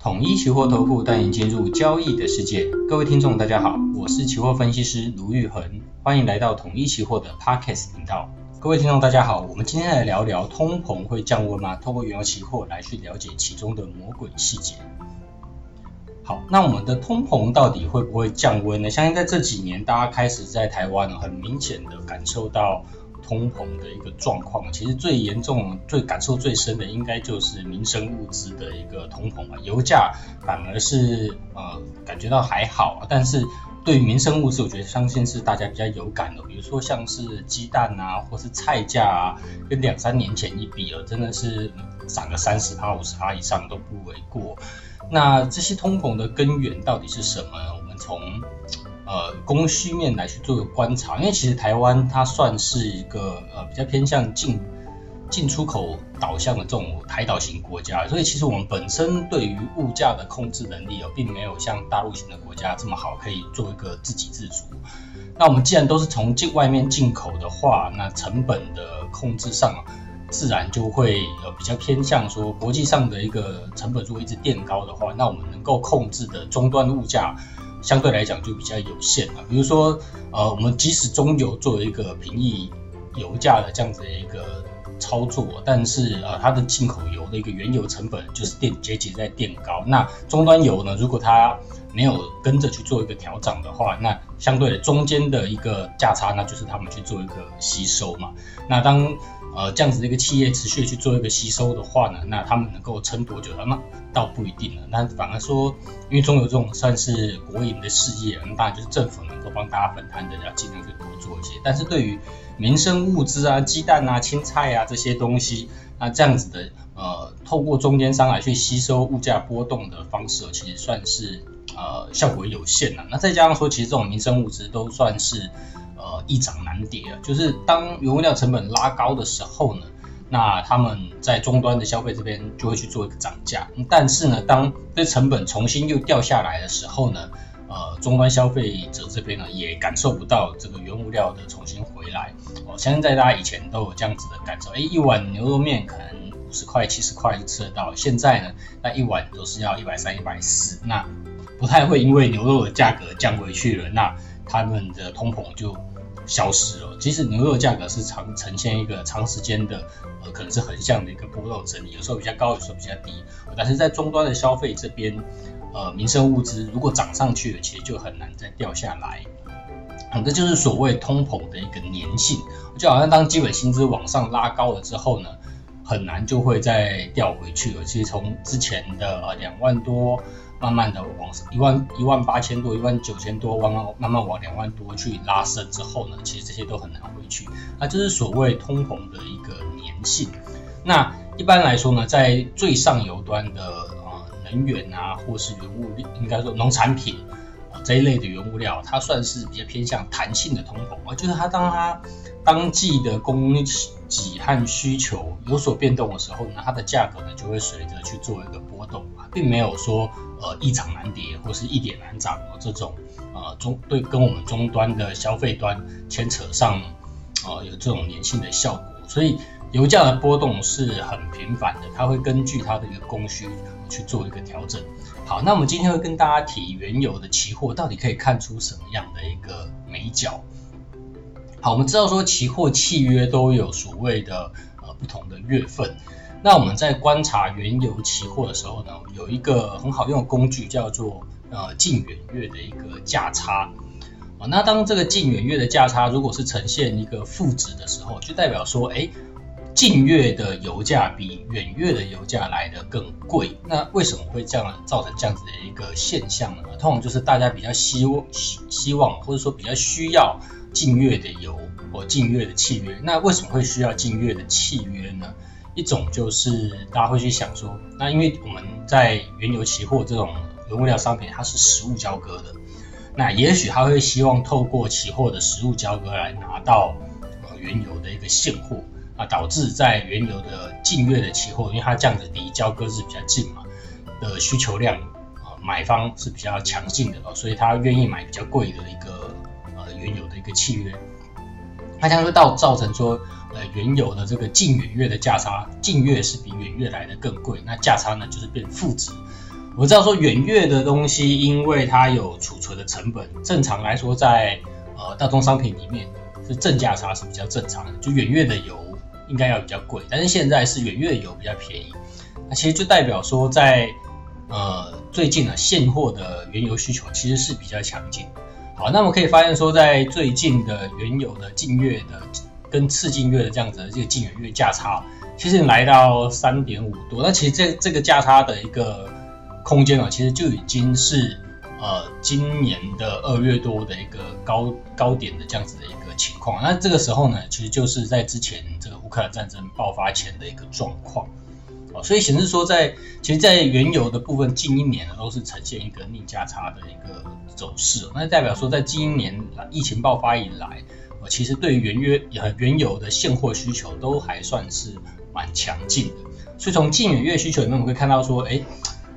统一期货投顾带您进入交易的世界。各位听众，大家好，我是期货分析师卢玉恒，欢迎来到统一期货的 Podcast 频道。各位听众，大家好，我们今天来聊聊通膨会降温吗？透过原油期货来去了解其中的魔鬼细节。好，那我们的通膨到底会不会降温呢？相信在这几年，大家开始在台湾很明显的感受到。通膨的一个状况，其实最严重、最感受最深的，应该就是民生物资的一个通膨吧。油价反而是呃感觉到还好，但是对于民生物资，我觉得相信是大家比较有感的。比如说像是鸡蛋啊，或是菜价啊，跟两三年前一比了，真的是涨个三十趴、五十趴以上都不为过。那这些通膨的根源到底是什么？我们从呃，供需面来去做个观察，因为其实台湾它算是一个呃比较偏向进进出口导向的这种台岛型国家，所以其实我们本身对于物价的控制能力哦，并没有像大陆型的国家这么好，可以做一个自给自足。那我们既然都是从境外面进口的话，那成本的控制上自然就会呃比较偏向说国际上的一个成本如果一直垫高的话，那我们能够控制的终端物价。相对来讲就比较有限了，比如说，呃，我们即使中油作为一个平抑油价的这样子的一个操作，但是呃，它的进口油的一个原油成本就是垫节节在垫高。那终端油呢，如果它没有跟着去做一个调涨的话，那相对的中间的一个价差，那就是他们去做一个吸收嘛。那当呃，这样子的一个企业持续去做一个吸收的话呢，那他们能够撑多久？那倒不一定了。那反而说，因为中油这种算是国营的事业，那当然就是政府能够帮大家分摊的，要尽量去多做一些。但是对于民生物资啊、鸡蛋啊、青菜啊这些东西，那这样子的呃，透过中间商来去吸收物价波动的方式，其实算是呃效果有限了。那再加上说，其实这种民生物资都算是。呃，易涨难跌啊，就是当原物料成本拉高的时候呢，那他们在终端的消费这边就会去做一个涨价。但是呢，当这成本重新又掉下来的时候呢，呃，终端消费者这边呢也感受不到这个原物料的重新回来。我、相信在大家以前都有这样子的感受，哎，一碗牛肉面可能五十块、七十块就吃得到，现在呢，那一碗都是要一百三、一百四，那不太会因为牛肉的价格降回去了，那他们的通膨就消失了。即使牛肉价格是长呈现一个长时间的，呃，可能是横向的一个波动整理，有时候比较高，有时候比较低。但是在终端的消费这边，呃，民生物资如果涨上去了，其实就很难再掉下来。嗯，这就是所谓通膨的一个粘性，就好像当基本薪资往上拉高了之后呢，很难就会再掉回去了。其实从之前的呃两万多。慢慢的往上一万一万八千多，一万九千多，慢慢慢慢往两万多去拉升之后呢，其实这些都很难回去。那这是所谓通膨的一个粘性。那一般来说呢，在最上游端的呃能源啊，或是原物料应该说农产品啊。这一类的原物料，它算是比较偏向弹性的通膨啊，就是它当它当季的供给和需求有所变动的时候呢，它的价格呢就会随着去做一个波动啊，并没有说呃一涨难跌或是一跌难涨这种呃中对跟我们终端的消费端牵扯上呃有这种粘性的效果，所以油价的波动是很频繁的，它会根据它的一个供需去做一个调整。好，那我们今天会跟大家提原油的期货到底可以看出什么样的一个眉角。好，我们知道说期货契约都有所谓的呃不同的月份，那我们在观察原油期货的时候呢，有一个很好用的工具叫做呃近远月的一个价差啊。那当这个近远月的价差如果是呈现一个负值的时候，就代表说，哎。近月的油价比远月的油价来的更贵，那为什么会这样造成这样子的一个现象呢？通常就是大家比较希望希希望或者说比较需要近月的油或近月的契约。那为什么会需要近月的契约呢？一种就是大家会去想说，那因为我们在原油期货这种原物料商品，它是实物交割的，那也许他会希望透过期货的实物交割来拿到呃原油的一个现货。啊，导致在原油的近月的期货，因为它这样子离交割是比较近嘛，的需求量啊，买方是比较强劲的哦，所以他愿意买比较贵的一个呃原油的一个契约，它将会到造成说呃原有的这个近远月的价差，近月是比远月来的更贵，那价差呢就是变负值，我知道说远月的东西，因为它有储存的成本，正常来说在呃大宗商品里面是正价差是比较正常的，就远月的油应该要比较贵，但是现在是远月油比较便宜，那其实就代表说在呃最近呢现货的原油需求其实是比较强劲。好，那我们可以发现说在最近的原油的近月的跟次近月的这样子的这个近远月价差，其实来到三点五多，那其实这这个价差的一个。空间啊，其实就已经是呃今年的二月多的一个高高点的这样子的一个情况。那这个时候呢，其实就是在之前这个乌克兰战争爆发前的一个状况。所以显示说在其实，在原油的部分，近一年呢都是呈现一个逆价差的一个走势。那代表说，在今年疫情爆发以来，呃，其实对于原约原油的现货需求都还算是蛮强劲的。所以从近远月需求里面，我们会看到说，哎。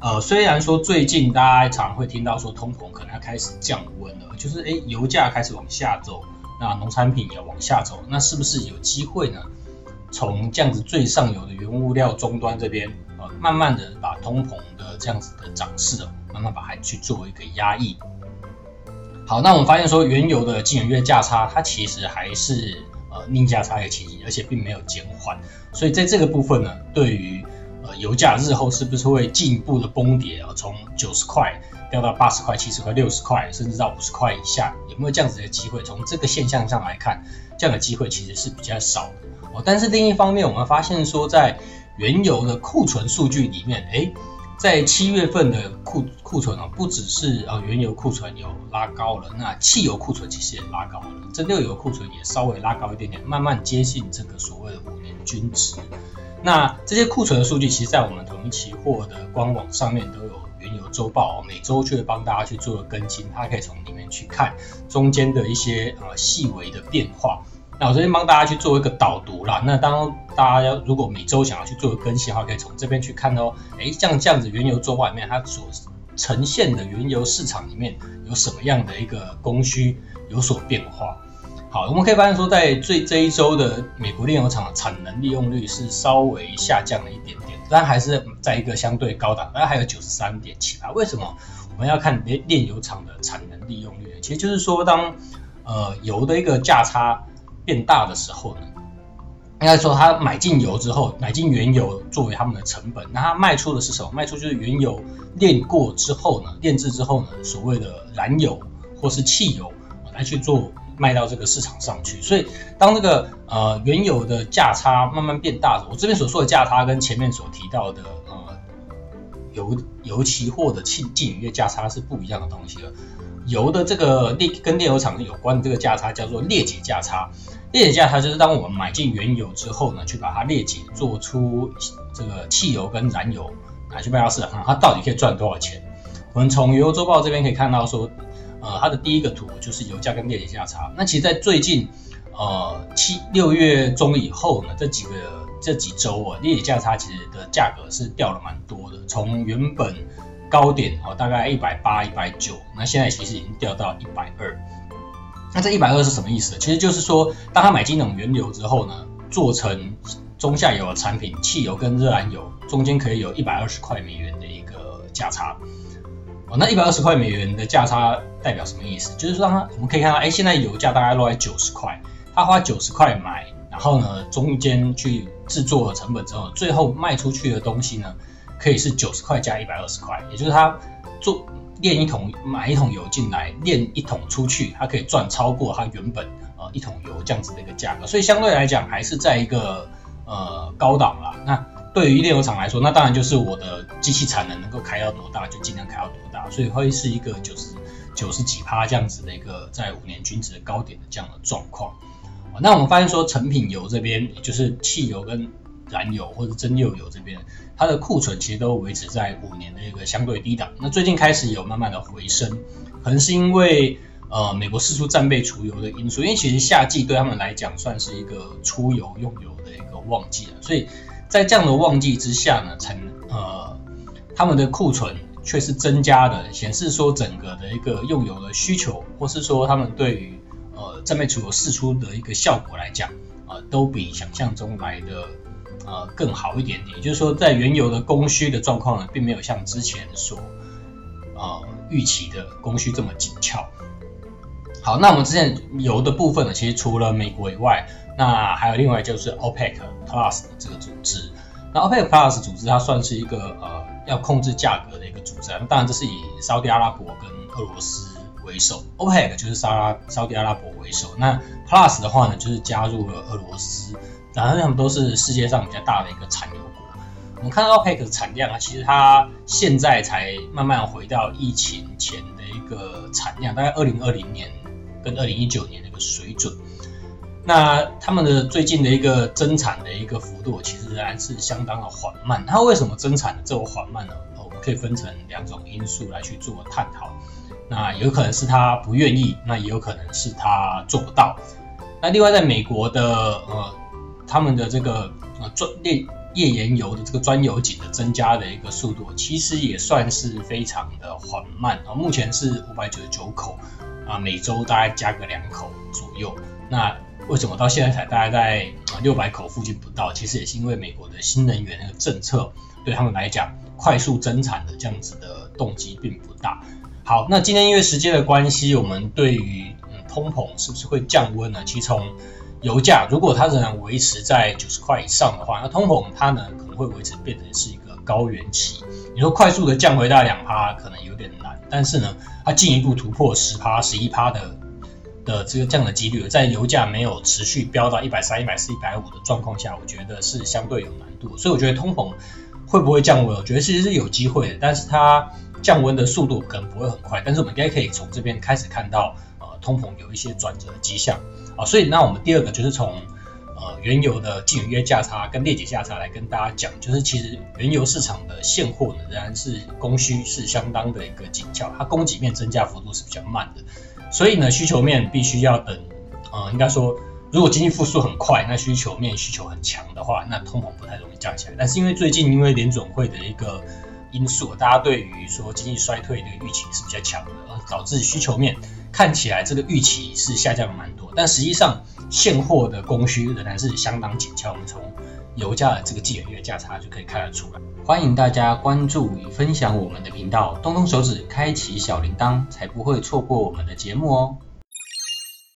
呃，虽然说最近大家常会听到说通膨可能要开始降温了，就是诶油价开始往下走，那农产品也往下走，那是不是有机会呢？从这样子最上游的原物料终端这边，呃，慢慢的把通膨的这样子的涨势，慢慢把它去做一个压抑。好，那我们发现说原油的近远月价差，它其实还是呃逆价差的情形，而且并没有减缓，所以在这个部分呢，对于呃，油价日后是不是会进一步的崩跌啊？从九十块掉到八十块、七十块、六十块，甚至到五十块以下，有没有这样子的机会？从这个现象上来看，这样的机会其实是比较少的哦。但是另一方面，我们发现说，在原油的库存数据里面，诶，在七月份的库库存啊，不只是啊原油库存有拉高了，那汽油库存其实也拉高了，蒸馏油库存也稍微拉高一点点，慢慢接近这个所谓的五年均值。那这些库存的数据，其实，在我们统一期货的官网上面都有原油周报，每周就会帮大家去做更新，大家可以从里面去看中间的一些呃细微的变化。那我这边帮大家去做一个导读啦。那当大家要如果每周想要去做更新的话，可以从这边去看哦。哎，像这样子原油周报里面它所呈现的原油市场里面有什么样的一个供需有所变化。好，我们可以发现说，在最这一周的美国炼油厂的产能利用率是稍微下降了一点点，但还是在一个相对高档，大概还有九十三点七八。为什么我们要看炼炼油厂的产能利用率呢？其实就是说当，当呃油的一个价差变大的时候呢，应该说他买进油之后，买进原油作为他们的成本，那他卖出的是什么？卖出就是原油炼过之后呢，炼制之后呢，所谓的燃油或是汽油来去做。卖到这个市场上去，所以当这个呃原油的价差慢慢变大，我这边所说的价差跟前面所提到的呃油油期货的近近月价差是不一样的东西了。油的这个炼跟炼油厂有关的这个价差叫做裂解价差，裂解价差就是当我们买进原油之后呢，去把它裂解做出这个汽油跟燃油拿去卖到市场上，它到底可以赚多少钱？我们从原油周报这边可以看到说。呃，它的第一个图就是油价跟裂解价差。那其实，在最近，呃，七六月中以后呢，这几个这几周啊，裂解价差其实的价格是掉了蛮多的。从原本高点哦，大概一百八、一百九，那现在其实已经掉到一百二。那这一百二是什么意思？其实就是说，当他买进那种原油之后呢，做成中下游的产品，汽油跟热燃油中间可以有一百二十块美元的一个价差。哦那一百二十块美元的价差代表什么意思？就是说，他我们可以看到，哎，现在油价大概落在九十块，他花九十块买，然后呢，中间去制作了成本之后，最后卖出去的东西呢，可以是九十块加一百二十块，也就是他做炼一桶买一桶油进来，炼一桶出去，它可以赚超过它原本呃一桶油这样子的一个价格，所以相对来讲还是在一个呃高档啦。那对于炼油厂来说，那当然就是我的机器产能能够开到多大，就尽量开到多大，所以会是一个九十九十几趴这样子的一个在五年均值的高点的这样的状况。那我们发现说，成品油这边，也就是汽油跟燃油或者蒸馏油这边，它的库存其实都维持在五年的一个相对低档。那最近开始有慢慢的回升，可能是因为呃美国释出战备储油的因素，因为其实夏季对他们来讲算是一个出油用油的一个旺季了，所以。在这样的旺季之下呢，才呃他们的库存却是增加的，显示说整个的一个用油的需求，或是说他们对于呃战备储油释出的一个效果来讲，呃都比想象中来的呃更好一点点，也就是说在原油的供需的状况呢，并没有像之前所呃预期的供需这么紧俏。好，那我们之前油的部分呢，其实除了美国以外，那还有另外就是 OPEC Plus 的这个组织。那 OPEC Plus 组织它算是一个呃要控制价格的一个组织，当然这是以沙特阿拉伯跟俄罗斯为首，OPEC 就是沙拉沙特阿拉伯为首，那 Plus 的话呢，就是加入了俄罗斯，然后他们都是世界上比较大的一个产油国。我们看到 OPEC 的产量啊，其实它现在才慢慢回到疫情前的一个产量，大概二零二零年跟二零一九年的一个水准。那他们的最近的一个增产的一个幅度，其实仍然是相当的缓慢。它为什么增产这么缓慢呢？我们可以分成两种因素来去做探讨。那有可能是他不愿意，那也有可能是他做不到。那另外，在美国的呃，他们的这个呃专页页岩油的这个专油井的增加的一个速度，其实也算是非常的缓慢啊。目前是五百九十九口啊，每周大概加个两口左右。那为什么到现在才大概在六百口附近不到？其实也是因为美国的新能源那个政策对他们来讲，快速增产的这样子的动机并不大。好，那今天因为时间的关系，我们对于嗯通膨是不是会降温呢？其实从油价如果它仍然维持在九十块以上的话，那通膨它呢可能会维持变成是一个高原期。你说快速的降回大两趴可能有点难，但是呢，它进一步突破十趴、十一趴的。的这个这样的几率，在油价没有持续飙到一百三、一百四、一百五的状况下，我觉得是相对有难度。所以我觉得通膨会不会降温，我觉得其实是有机会的，但是它降温的速度可能不会很快。但是我们应该可以从这边开始看到，通膨有一些转折的迹象啊。所以那我们第二个就是从呃原油的季远月价差跟列解价差来跟大家讲，就是其实原油市场的现货呢，仍然是供需是相当的一个紧俏，它供给面增加幅度是比较慢的。所以呢，需求面必须要等，呃，应该说，如果经济复苏很快，那需求面需求很强的话，那通膨不太容易降下来。但是因为最近因为联准会的一个因素，大家对于说经济衰退的预期是比较强的，而导致需求面看起来这个预期是下降了蛮多，但实际上现货的供需仍然是相当紧俏。我们从油价的这个季元月价差就可以看得出来。欢迎大家关注与分享我们的频道，动动手指开启小铃铛，才不会错过我们的节目哦。